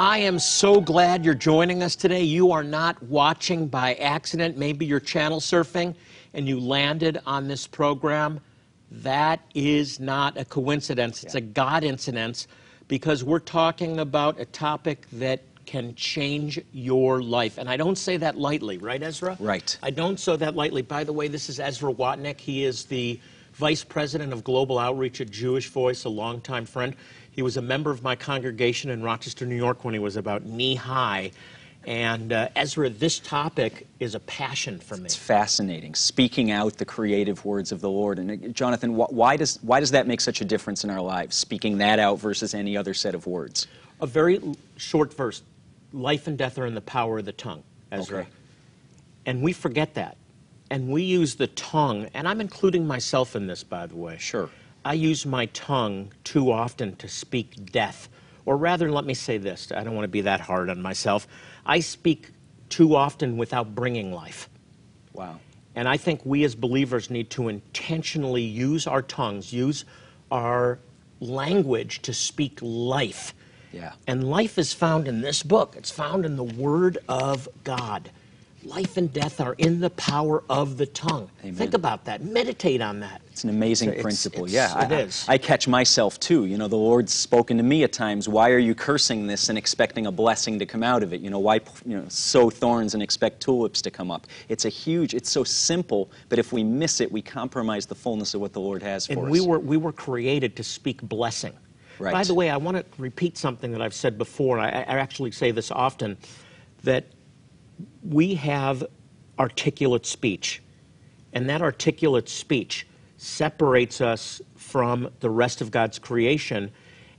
I am so glad you're joining us today. You are not watching by accident. Maybe you're channel surfing and you landed on this program. That is not a coincidence. It's a God incidence because we're talking about a topic that can change your life. And I don't say that lightly, right, Ezra? Right. I don't say that lightly. By the way, this is Ezra Watnick. He is the Vice President of Global Outreach at Jewish Voice, a longtime friend. He was a member of my congregation in Rochester, New York when he was about knee high. And uh, Ezra, this topic is a passion for me. It's fascinating, speaking out the creative words of the Lord. And uh, Jonathan, wh- why does, why does that make such a difference in our lives, speaking that out versus any other set of words? A very l- short verse life and death are in the power of the tongue, Ezra. Okay. And we forget that. And we use the tongue, and I'm including myself in this, by the way. Sure. I use my tongue too often to speak death. Or rather, let me say this I don't want to be that hard on myself. I speak too often without bringing life. Wow. And I think we as believers need to intentionally use our tongues, use our language to speak life. Yeah. And life is found in this book, it's found in the Word of God. Life and death are in the power of the tongue. Amen. Think about that. Meditate on that. It's an amazing It's- principle. it's- yeah, it I, is. I, I catch myself too. You know, the Lord's spoken to me at times. Why are you cursing this and expecting a blessing to come out of it? You know, why you know sow thorns and expect tulips to come up? It's a huge. It's so simple, but if we miss it, we compromise the fullness of what the Lord has for And us. we were, we were created to speak blessing. Right. By the way, I want to repeat something that I've said before. I, I actually say this often that we have articulate speech, and that articulate speech separates us from the rest of God's creation.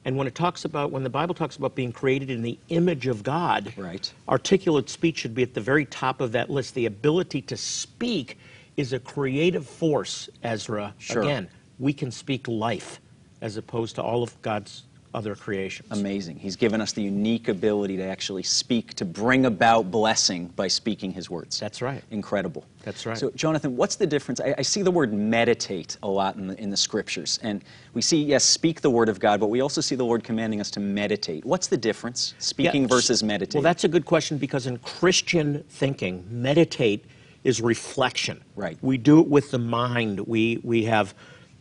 And when it talks about, when the Bible talks about being created in the image of God, Right. articulate speech should be at the very top of that list. The ability to speak is a creative force, Ezra. Sure. Again, we can speak life as opposed to all of God's other creations. Amazing. He's given us the unique ability to actually speak, to bring about blessing by speaking His words. That's right. Incredible. That's right. So, Jonathan, what's the difference? I, I see the word meditate a lot in the, in the scriptures. And we see, yes, speak the word of God, but we also see the Lord commanding us to meditate. What's the difference, speaking Yeah, versus meditating? Well, that's a good question because in Christian thinking, meditate is reflection. Right. We do it with the mind. We, we have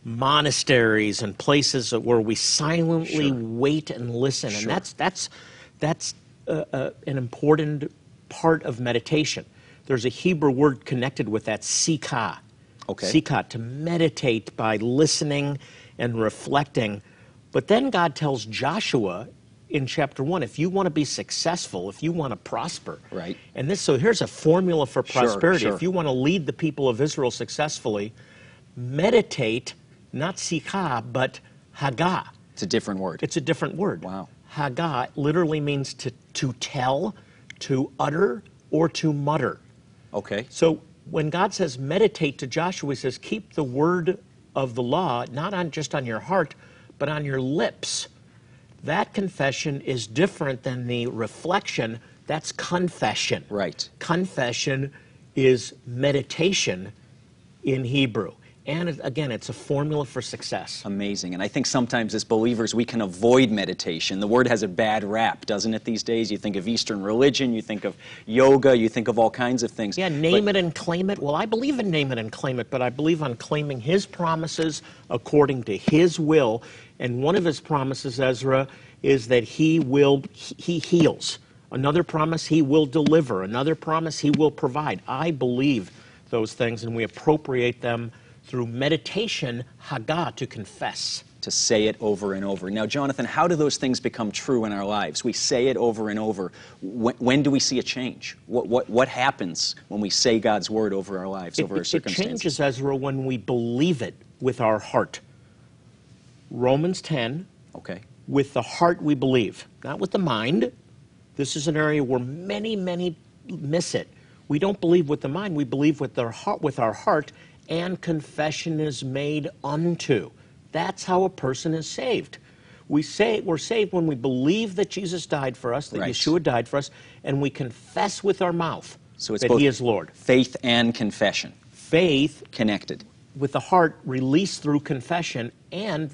monasteries and places where we silently Sure. wait and listen. Sure. And that's, that's, that's uh, uh, an important part of meditation. There's a Hebrew word connected with that, sikah. Okay. Sikah, to meditate by listening and reflecting. But then God tells Joshua in chapter 1 if you want to be successful, if you want to prosper. Right. And this so here's a formula for Sure, prosperity. sure. If you want to lead the people of Israel successfully, meditate not sikah but hagah. it's a different word. It's a different word. Wow. Hagah literally means to, to tell, to utter, or to mutter. okay. So when God says meditate to Joshua, he says keep the word of the law not on just on your heart, but on your lips. That confession is different than the reflection. That's confession. Right. Confession is meditation in Hebrew. And it- again, it's a formula for success. Amazing. And I think sometimes as believers we can avoid meditation. The word has a bad rap, doesn't it, these days? You think of Eastern religion, you think of yoga, you think of all kinds of things. Yeah, name But- it and claim it. Well, I believe in name it and claim it, but I believe on claiming his promises according to his will. And one of his promises, Ezra, is that he will he heals. Another promise, he will deliver. Another promise, he will provide. I believe those things, and we appropriate them through meditation, Hagah, to confess. to say it over and over. Now, Jonathan, how do those things become true in our lives? We say it over and over. When, when do we see a change? What, what, what happens when we say God's word over our lives, It, over our it- it circumstances? changes, Ezra, when we believe it with our heart. Romans 10, Okay. with the heart we believe, not with the mind, This is an area where many, many miss it. We don't believe with the mind, we believe with, their heart, with our heart, and confession is made unto. That's how a person is saved. We say we're saved when we believe that Jesus died for us, that Right. Yeshua died for us, and we confess with our mouth So it's that both He is Lord. faith and confession Faith connected. with the heart released through confession and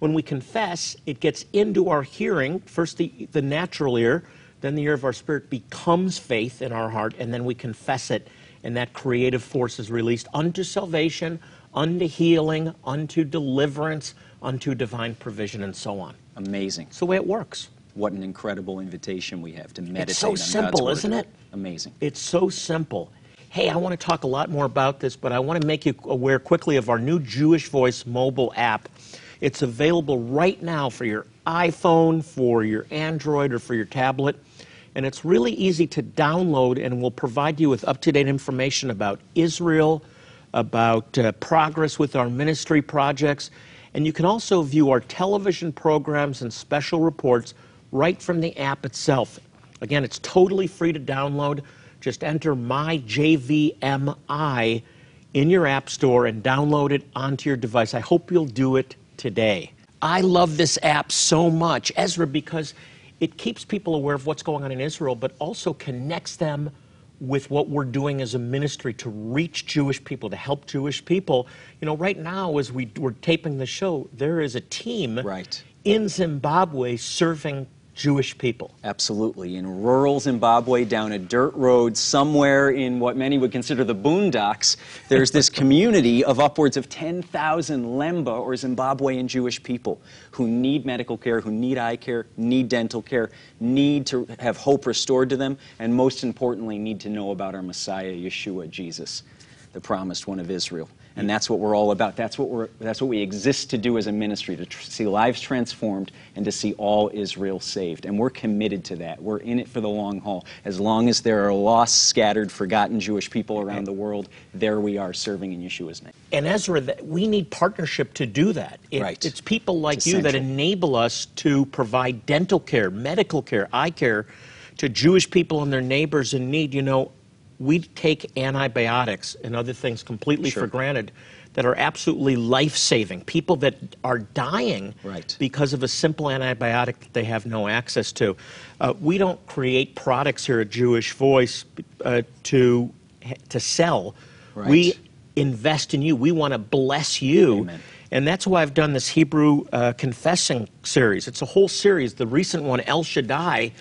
when we confess it gets into our hearing first the, the natural ear then the ear of our spirit becomes faith in our heart and then we confess it and that creative force is released unto salvation unto healing unto deliverance unto divine provision and so on Amazing. it's the way it works What an incredible invitation we have to meditate It's so simple, isn't it? Amazing. It's so simple. Hey, I want to talk a lot more about this, but I want to make you aware quickly of our new Jewish Voice mobile app. It's available right now for your iPhone, for your Android, or for your tablet. And it's really easy to download and will provide you with up to date information about Israel, about uh, progress with our ministry projects. And you can also view our television programs and special reports right from the app itself. Again, it's totally free to download. Just enter MyJVMI in your app store and download it onto your device. I hope you'll do it today. I love this app so much, Ezra, because it keeps people aware of what's going on in Israel, but also connects them with what we're doing as a ministry to reach Jewish people, to help Jewish people. You know, right now, as we, we're taping the show, there is a team Right. in Zimbabwe serving Jewish people. Absolutely. In rural Zimbabwe, down a dirt road somewhere in what many would consider the boondocks, there's this community of upwards of 10,000 Lemba or Zimbabwean Jewish people who need medical care, who need eye care, need dental care, need to have hope restored to them, and most importantly, need to know about our Messiah, Yeshua, Jesus, the promised one of Israel. And that's what we're all about. That's what, we're, that's what we exist to do as a ministry, to tr- see lives transformed and to see all Israel saved. And we're committed to that. We're in it for the long haul. As long as there are lost, scattered, forgotten Jewish people around the world, there we are serving in Yeshua's name. And Ezra, that we need partnership to do that. It- Right. It's people like It's you that enable us to provide dental care, medical care, eye care to Jewish people and their neighbors in need. You know, we take antibiotics and other things completely Sure. for granted that are absolutely life saving. People that are dying Right. because of a simple antibiotic that they have no access to. Uh, we don't create products here at Jewish Voice uh, to, to sell. Right. We invest in you. We want to bless you. Amen. And that's why I've done this Hebrew uh, confessing series. It's a whole series. The recent one, El Shaddai,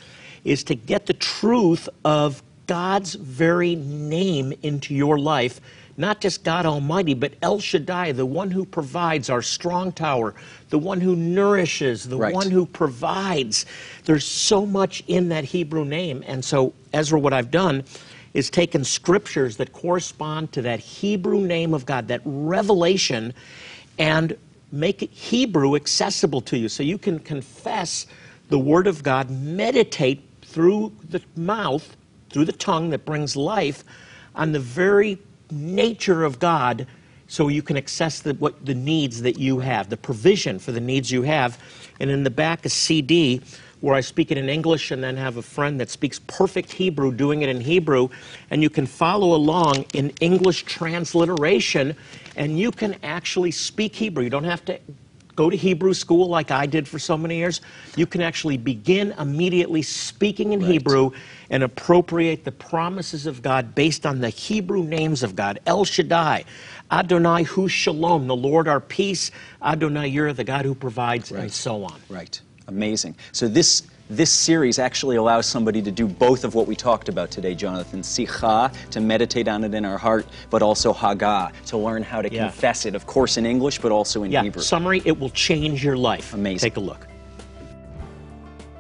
is to get the truth of God's very name into your life. Not just God Almighty, but El Shaddai, the one who provides our strong tower, the one who nourishes, the Right. one who provides. There's so much in that Hebrew name. And so, Ezra, what I've done is taken scriptures that correspond to that Hebrew name of God, that revelation, and make it Hebrew accessible to you so you can confess the Word of God, meditate through the mouth, through the tongue that brings life, on the very nature of God so you can access the, what, the needs that you have, the provision for the needs you have. And in the back, a CD where I speak it in English and then have a friend that speaks perfect Hebrew doing it in Hebrew. And you can follow along in English transliteration and you can actually speak Hebrew. You don't have to go to Hebrew school like I did for so many years. You can actually begin immediately speaking in Right. Hebrew and appropriate the promises of God based on the Hebrew names of God El Shaddai, Adonai Hu Shalom, the Lord our peace, Adonai Yireh the God who provides, and so on. Right. Amazing. So this this series actually allows somebody to do both of what we talked about today, Jonathan. Sicha, to meditate on it in our heart, but also Hagah, to learn how to Yeah. confess it, of course in English, but also in Yeah, Hebrew. summary, it will change your life. Amazing. Take a look.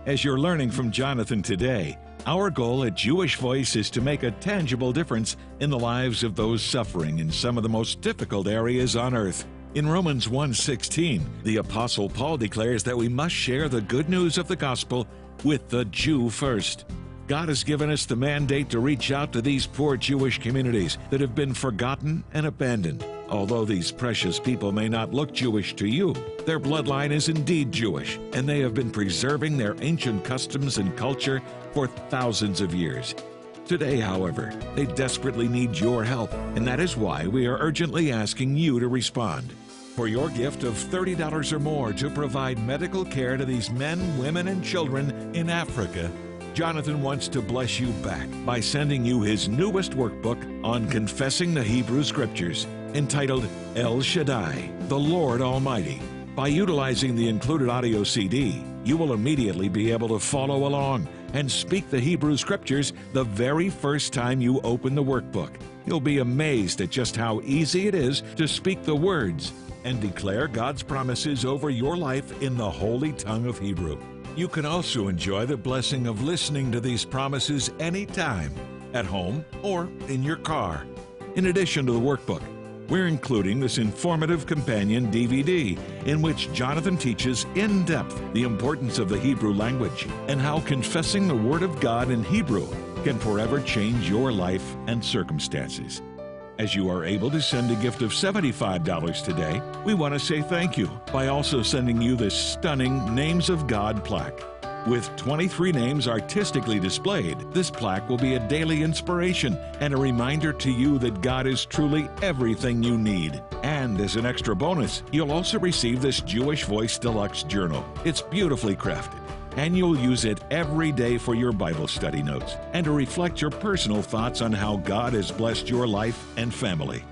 As you're learning from Jonathan today, our goal at Jewish Voice is to make a tangible difference in the lives of those suffering in some of the most difficult areas on earth. In Romans 1:16, the apostle Paul declares that we must share the good news of the gospel with the Jew first. God has given us the mandate to reach out to these poor Jewish communities that have been forgotten and abandoned. Although these precious people may not look Jewish to you, their bloodline is indeed Jewish, and they have been preserving their ancient customs and culture for thousands of years. Today, however, they desperately need your help, and that is why we are urgently asking you to respond. For your gift of $30 or more to provide medical care to these men, women, and children in Africa, Jonathan wants to bless you back by sending you his newest workbook on confessing the Hebrew Scriptures, entitled El Shaddai, the Lord Almighty. By utilizing the included audio CD, you will immediately be able to follow along and speak the Hebrew Scriptures the very first time you open the workbook. You'll be amazed at just how easy it is to speak the words and declare God's promises over your life in the holy tongue of Hebrew. You can also enjoy the blessing of listening to these promises anytime, at home or in your car. In addition to the workbook, we're including this informative companion DVD in which Jonathan teaches in depth the importance of the Hebrew language and how confessing the Word of God in Hebrew can forever change your life and circumstances. As you are able to send a gift of $75 today, we want to say thank you by also sending you this stunning Names of God plaque. With 23 names artistically displayed, this plaque will be a daily inspiration and a reminder to you that God is truly everything you need. And as an extra bonus, you'll also receive this Jewish Voice Deluxe Journal. It's beautifully crafted, and you'll use it every day for your Bible study notes and to reflect your personal thoughts on how God has blessed your life and family.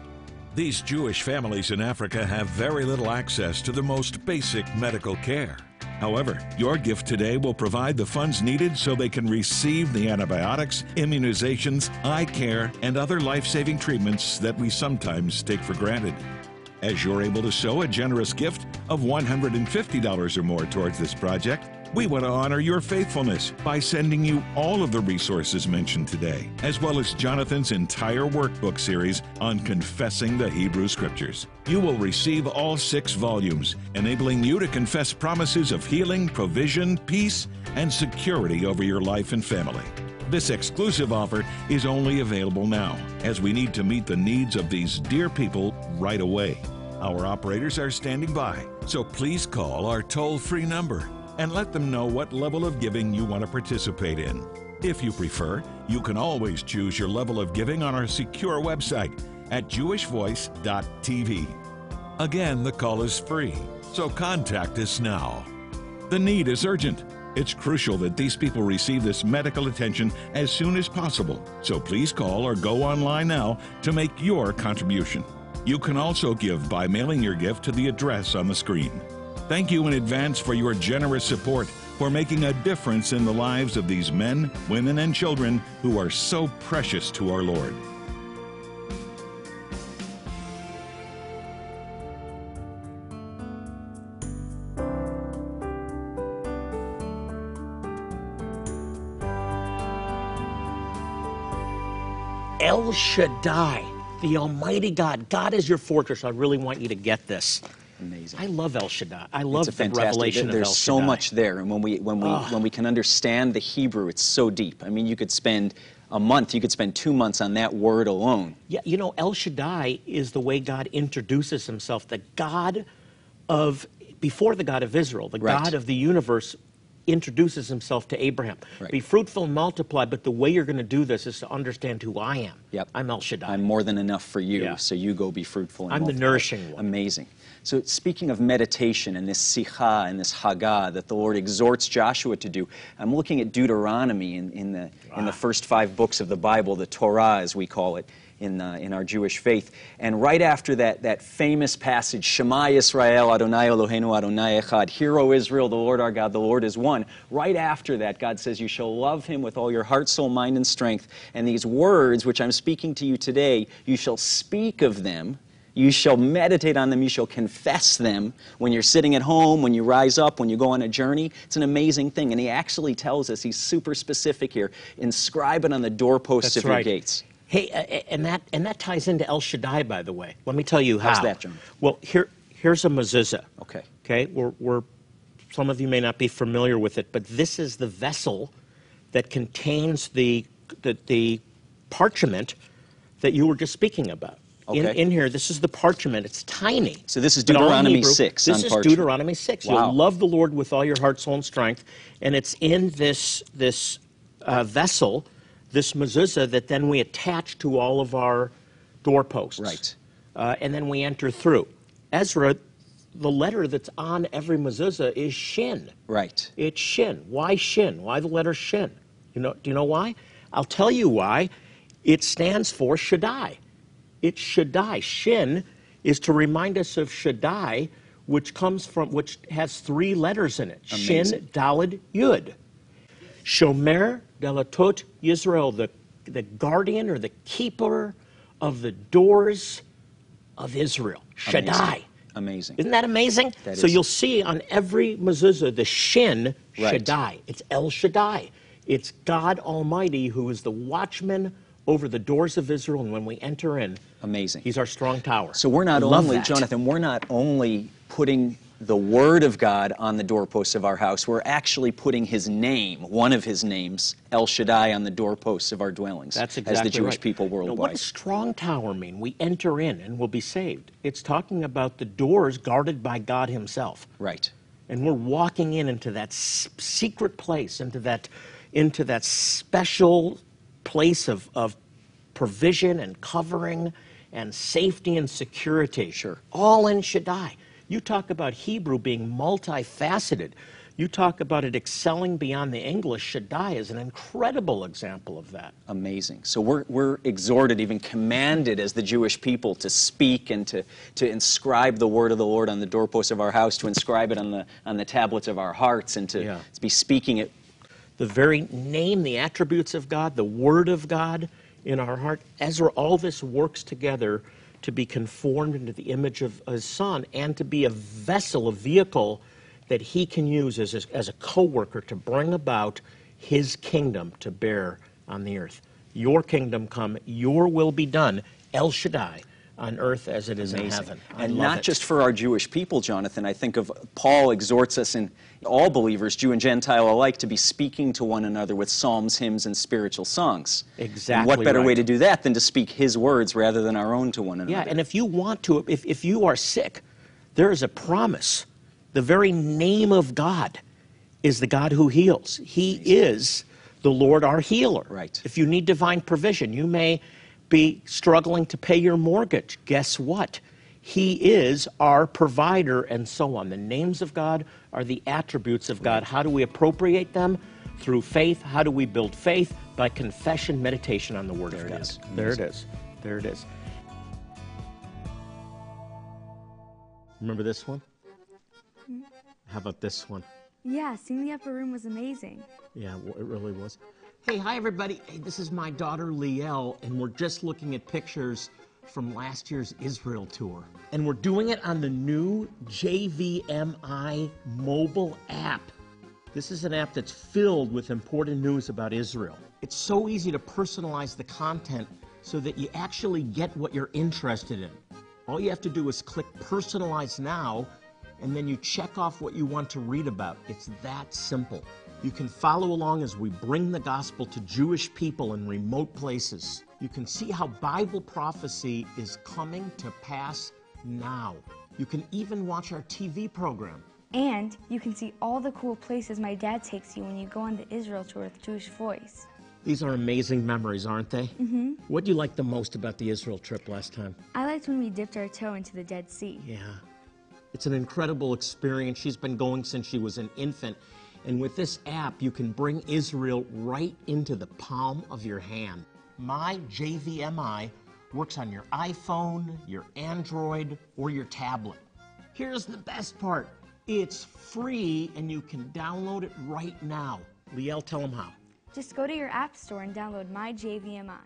These Jewish families in Africa have very little access to the most basic medical care. However, your gift today will provide the funds needed so they can receive the antibiotics, immunizations, eye care, and other life saving treatments that we sometimes take for granted. As you're able to sow a generous gift of $150 or more towards this project, we want to honor your faithfulness by sending you all of the resources mentioned today, as well as Jonathan's entire workbook series on confessing the Hebrew Scriptures. You will receive all six volumes, enabling you to confess promises of healing, provision, peace, and security over your life and family. This exclusive offer is only available now, as we need to meet the needs of these dear people right away. Our operators are standing by, so please call our toll free number and let them know what level of giving you want to participate in. If you prefer, you can always choose your level of giving on our secure website at jewishvoice.tv. Again, the call is free, so contact us now. The need is urgent. It's crucial that these people receive this medical attention as soon as possible, so please call or go online now to make your contribution. You can also give by mailing your gift to the address on the screen. Thank you in advance for your generous support for making a difference in the lives of these men, women, and children who are so precious to our Lord. El Shaddai, the Almighty God. God is your fortress. I really want you to get this. Amazing. I love El Shaddai. I love it's a the fantastic. revelation There's of El so Shaddai. much there, and when we when we Ah. when we can understand the Hebrew, it's so deep. I mean, you could spend a month, you could spend two months on that word alone. Yeah, you know, El Shaddai is the way God introduces himself, the God of, before the God of Israel, the Right. God of the universe introduces himself to Abraham. Right. Be fruitful and multiply, but the way you're going to do this is to understand who I am. Yep. I'm El Shaddai. I'm more than enough for you, Yeah. so you go be fruitful. And I'm the nourishing one. Amazing. So speaking of meditation and this sikha and this hagah that the Lord exhorts Joshua to do, I'm looking at Deuteronomy in, in the in the Ah. first five books of the Bible, the Torah as we call it. In, uh, in our Jewish faith. And right after that, that famous passage, Shema Yisrael, Adonai Eloheinu, Adonai Echad, Hear, O Israel, the Lord our God, the Lord is one. Right after that, God says, You shall love him with all your heart, soul, mind, and strength. And these words, which I'm speaking to you today, you shall speak of them you shall meditate on them. You shall confess them when you're sitting at home, when you rise up, when you go on a journey. It's an amazing thing. And he actually tells us, he's super specific here inscribe it on the doorposts That's of right. your gates. Hey, uh, uh, and that and that ties into El Shaddai, by the way. Let me tell you how. How's that, John? Well, here here's a mezuzah. Okay. Okay, we're, we're some of you may not be familiar with it, but this is the vessel that contains the the, the parchment that you were just speaking about. In, Okay. in here, this is the parchment. It's tiny. So this is in Deuteronomy Hebrew. 6 This is parchment. Deuteronomy 6. Wow. You'll love the Lord with all your heart, soul, and strength. And it's in this, this uh, vessel, this mezuzah, that then we attach to all of our doorposts. Right. Uh, and then we enter through. Ezra, the letter that's on every mezuzah is shin. Right. It's shin. Why shin? Why the letter shin? You know, do you know why? I'll tell you why. It stands for Shaddai. It's Shaddai. Shin is to remind us of Shaddai, which comes from which has three letters in it. Shin, Amazing. Dalid, Yud. Shomer Delatot Yisrael, the, the guardian or the keeper of the doors of Israel. Shaddai. Amazing. Amazing. Isn't that amazing? That so is. you'll see on every mezuzah the shin Right. Shaddai. It's El Shaddai. It's God Almighty who is the watchman over the doors of Israel. And when we enter in, Amazing. He's our strong tower. So we're not Love only, that. Jonathan, we're not only putting the word of God on the doorposts of our house, we're actually putting his name, one of his names, El Shaddai, on the doorposts of our dwellings That's exactly as the Jewish right. people Now, what does strong tower mean? We enter in and we'll be saved. It's talking about the doors guarded by God Himself. right. and we're walking in into that s- secret place into that into that special place of, of provision and covering and safety and security Sure. all in shaddai you talk about hebrew being multifaceted you talk about it excelling beyond the english shaddai is an incredible example of that Amazing. So we're, we're exhorted, even commanded as the Jewish people to speak and to, to inscribe the word of the Lord on the doorposts of our house, to inscribe it on the, on the tablets of our hearts, and to Yeah. be speaking it. the very name, the attributes of God, the Word of God in our heart. Ezra, all this works together to be conformed into the image of His Son and to be a vessel, a vehicle that He can use as a, as a co worker to bring about His kingdom to bear on the earth. Your kingdom come, your will be done, El Shaddai, on earth as it is in heaven. I And not it. just for our Jewish people, Jonathan. I think of Paul exhorts us in all believers, Jew and Gentile alike, to be speaking to one another with psalms, hymns, and spiritual songs. And Exactly what better way to do that than to speak his words rather than our own to one another? Yeah, and if you want to, if, if you are sick, there is a promise. The very name of God is the God who heals. He is the Lord our healer. Right. If you need divine provision, you may be struggling to pay your mortgage. Guess what? He is our provider, and so on. The names of God are the attributes of God. How do we appropriate them? Through faith. How do we build faith? By confession, meditation on the Word There of it God. is. There it is. There it is. Remember this one? How about this one? Yeah, seeing the upper room was amazing. Yeah, w- it really was. Hey, hi everybody. Hey, this is my daughter Liel, and we're just looking at pictures from last year's Israel tour. And we're doing it on the new JVMI mobile app. This is an app that's filled with important news about Israel. It's so easy to personalize the content so that you actually get what you're interested in. All you have to do is click personalize now and then you check off what you want to read about. It's that simple. You can follow along as we bring the gospel to Jewish people in remote places. You can see how Bible prophecy is coming to pass now. You can even watch our TV program. And you can see all the cool places my dad takes you when you go on the Israel tour with Jewish Voice. These are amazing memories, aren't they? Mm-hmm. What do you like the most about the Israel trip last time? I liked when we dipped our toe into the Dead Sea. Yeah. It's an incredible experience. She's been going since she was an infant. And with this app, you can bring Israel right into the palm of your hand. My JVMI works on your iPhone, your Android, or your tablet. Here's the best part it's free and you can download it right now. Liel, tell them how. Just go to your app store and download my JVMI.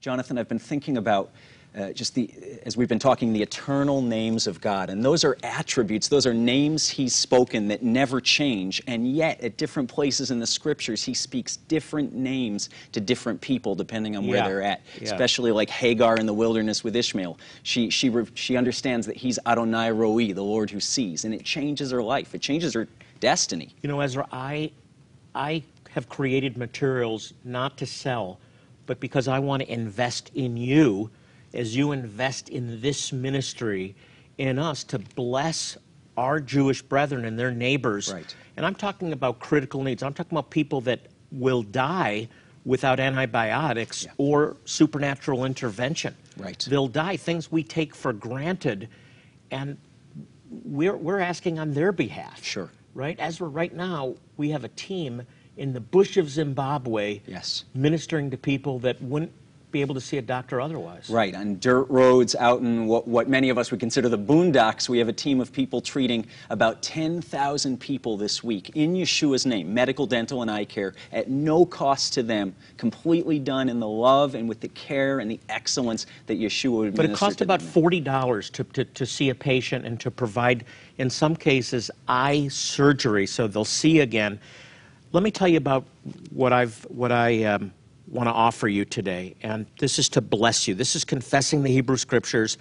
Jonathan, I've been thinking about uh, just the, as we've been talking, the eternal names of God. And those are attributes, those are names He's spoken that never change. And yet, at different places in the scriptures, He speaks different names to different people depending on where Yeah. they're at. Yeah. Especially like Hagar in the wilderness with Ishmael. She, she, she understands that He's Adonai Roi, the Lord who sees. And it changes her life, it changes her destiny. You know, Ezra, I, I have created materials not to sell, but because I want to invest in you as you invest in this ministry in us to bless our Jewish brethren and their neighbors. Right. And I'm talking about critical needs. I'm talking about people that will die without antibiotics Yeah. or supernatural intervention. Right. They'll die, things we take for granted, and we're, we're asking on their behalf. Sure. Right? As we're right now, we have a team in the bush of Zimbabwe Yes. ministering to people that wouldn't be able to see a doctor otherwise. Right, on dirt roads out in what, what many of us would consider the boondocks, we have a team of people treating about 10,000 people this week in Yeshua's name, medical, dental, and eye care, at no cost to them, completely done in the love and with the care and the excellence that Yeshua would But it costs about forty dollars to, to, to see a patient and to provide, in some cases, eye surgery, so they'll see again. Let me tell you about what I've what I um, want to offer you today, and this is to bless you. This is confessing the Hebrew Scriptures,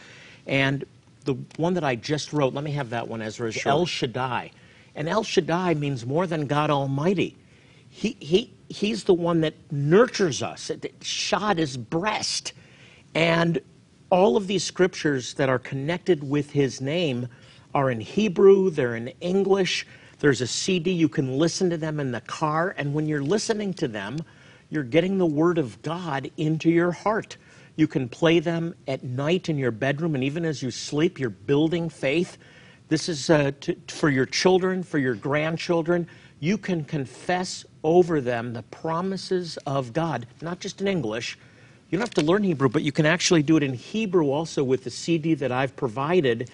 and the one that I just wrote. Let me have that one, Ezra. Is El Shaddai, and El Shaddai means more than God Almighty. He he he's the one that nurtures us. Shad is breast. And all of these scriptures that are connected with his name are in Hebrew, they're in English. There's a CD, you can listen to them in the car. And when you're listening to them, you're getting the Word of God into your heart. You can play them at night in your bedroom, and even as you sleep, you're building faith. This is uh, to, for your children, for your grandchildren. You can confess over them the promises of God, not just in English. You don't have to learn Hebrew, but you can actually do it in Hebrew also with the CD that I've provided.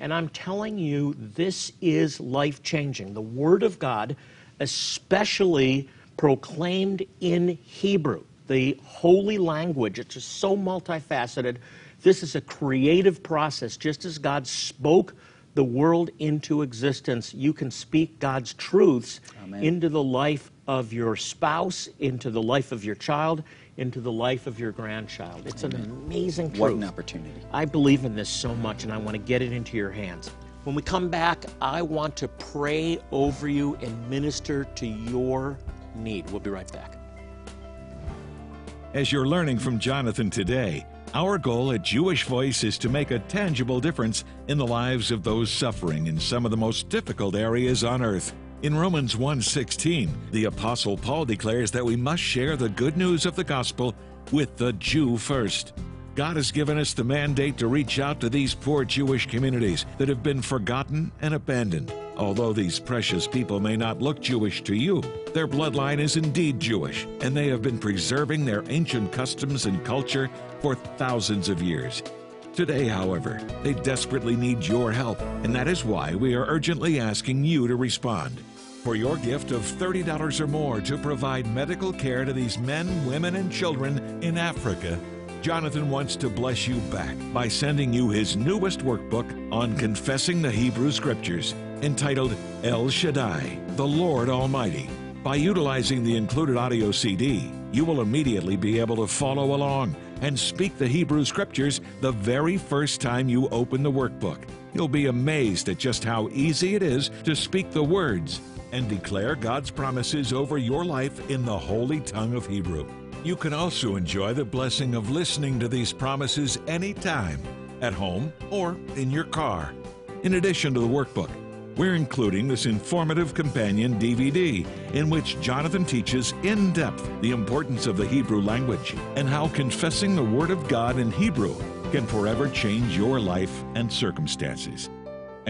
And I'm telling you, this is life changing. The Word of God, especially proclaimed in Hebrew, the holy language, it's just so multifaceted. This is a creative process. Just as God spoke the world into existence, you can speak God's truths Amen. into the life of your spouse, into the life of your child, into the life of your grandchild. It's an amazing truth. What an opportunity. I believe in this so much and I want to get it into your hands. When we come back, I want to pray over you and minister to your need. We'll be right back. As you're learning from Jonathan today, our goal at Jewish Voice is to make a tangible difference in the lives of those suffering in some of the most difficult areas on earth. In Romans 1:16, the apostle Paul declares that we must share the good news of the gospel with the Jew first. God has given us the mandate to reach out to these poor Jewish communities that have been forgotten and abandoned. Although these precious people may not look Jewish to you, their bloodline is indeed Jewish, and they have been preserving their ancient customs and culture for thousands of years. Today, however, they desperately need your help, and that is why we are urgently asking you to respond. For your gift of $30 or more to provide medical care to these men, women, and children in Africa, Jonathan wants to bless you back by sending you his newest workbook on confessing the Hebrew Scriptures, entitled El Shaddai, the Lord Almighty. By utilizing the included audio CD, you will immediately be able to follow along and speak the Hebrew Scriptures the very first time you open the workbook. You'll be amazed at just how easy it is to speak the words and declare God's promises over your life in the holy tongue of Hebrew. You can also enjoy the blessing of listening to these promises anytime, at home or in your car. In addition to the workbook, we're including this informative companion DVD in which Jonathan teaches in depth the importance of the Hebrew language and how confessing the Word of God in Hebrew can forever change your life and circumstances.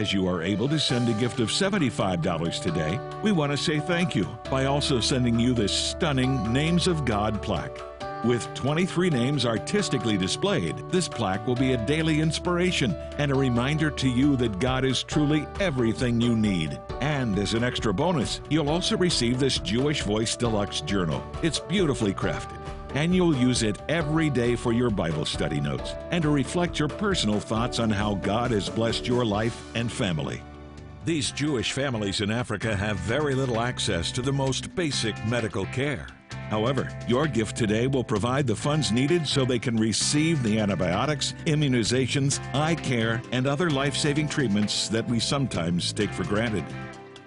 As you are able to send a gift of $75 today, we want to say thank you by also sending you this stunning Names of God plaque. With 23 names artistically displayed, this plaque will be a daily inspiration and a reminder to you that God is truly everything you need. And as an extra bonus, you'll also receive this Jewish Voice Deluxe Journal. It's beautifully crafted and you'll use it every day for your Bible study notes and to reflect your personal thoughts on how God has blessed your life and family. These Jewish families in Africa have very little access to the most basic medical care. However, your gift today will provide the funds needed so they can receive the antibiotics, immunizations, eye care, and other life saving treatments that we sometimes take for granted.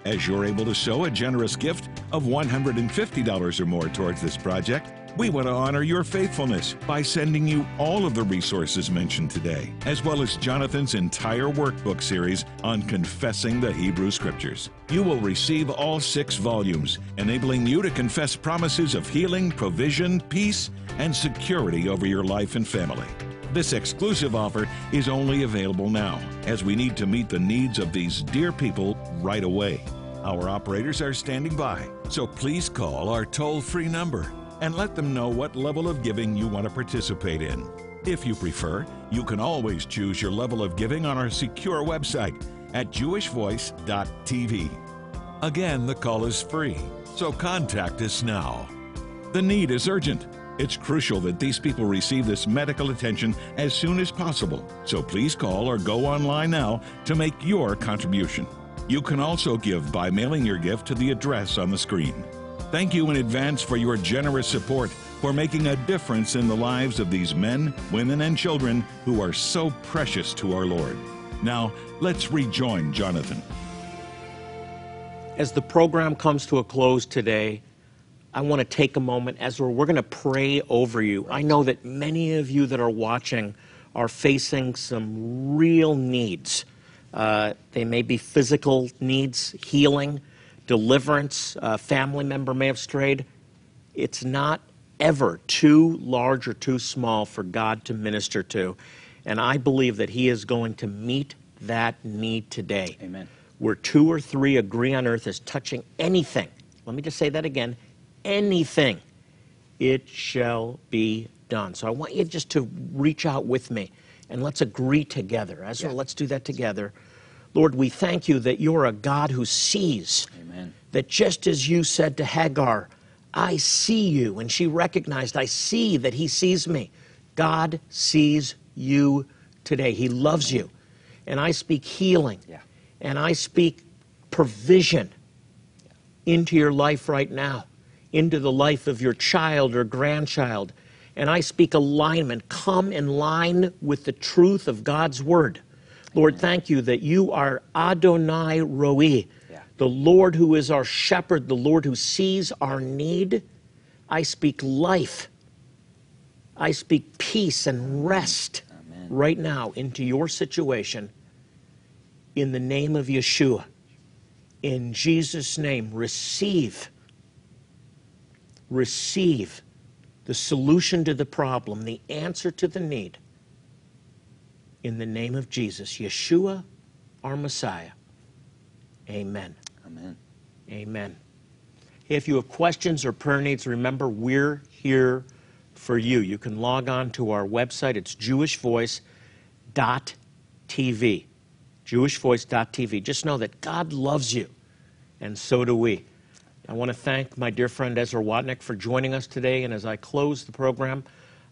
As you're able to sow a generous gift of $150 or more towards this project, We want to honor your faithfulness by sending you all of the resources mentioned today, as well as Jonathan's entire workbook series on confessing the Hebrew Scriptures. You will receive all six volumes, enabling you to confess promises of healing, provision, peace, and security over your life and family. This exclusive offer is only available now, as we need to meet the needs of these dear people right away. Our operators are standing by, so please call our toll free number and let them know what level of giving you want to participate in. If you prefer, you can always choose your level of giving on our secure website at jewishvoice.tv. Again, the call is free, so contact us now. The need is urgent. It's crucial that these people receive this medical attention as soon as possible, so please call or go online now to make your contribution. You can also give by mailing your gift to the address on the screen. Thank you in advance for your generous support for making a difference in the lives of these men, women, and children who are so precious to our Lord. Now, let's rejoin Jonathan. As the program comes to a close today, I want to take a moment as we're, we're going to pray over you. I know that many of you that are watching are facing some real needs. Uh, they may be physical needs, healing, deliverance. A family member may have strayed. It's not ever too large or too small for God to minister to. And I believe that He is going to meet that need today. Amen. Where two or three agree on earth is touching anything. Let me just say that again anything, it shall be done. So I want you just to reach out with me and let's agree together. Ezra, Yeah. let's do that together. Lord, we thank you that you're a God who sees. Amen. That just as you said to Hagar, I see you, and she recognized, I see that he sees me. God sees you today. He loves you. And I speak healing. Yeah. And I speak provision into your life right now, into the life of your child or grandchild. And I speak alignment. Come in line with the truth of God's word. Lord, thank you that you are Adonai Roi, Yeah. the Lord who is our shepherd, the Lord who sees our need. I speak life. I speak peace and rest Amen. right now into your situation in the name of Yeshua. In Jesus' name, receive. Receive the solution to the problem, the answer to the need. In the name of Jesus, Yeshua, our Messiah. Amen. Amen. Amen. If you have questions or prayer needs, remember we're here for you. You can log on to our website. It's jewishvoice.tv. Jewishvoice.tv. Just know that God loves you, and so do we. I want to thank my dear friend Ezra Watnick for joining us today. And as I close the program,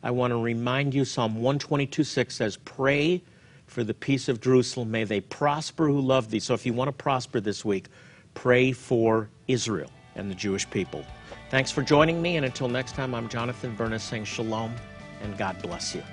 I want to remind you Psalm 122 6 says, Pray for the peace of Jerusalem. May they prosper who love thee. So if you want to prosper this week, pray for Israel and the Jewish people. Thanks for joining me. And until next time, I'm Jonathan Bernis saying shalom and God bless you.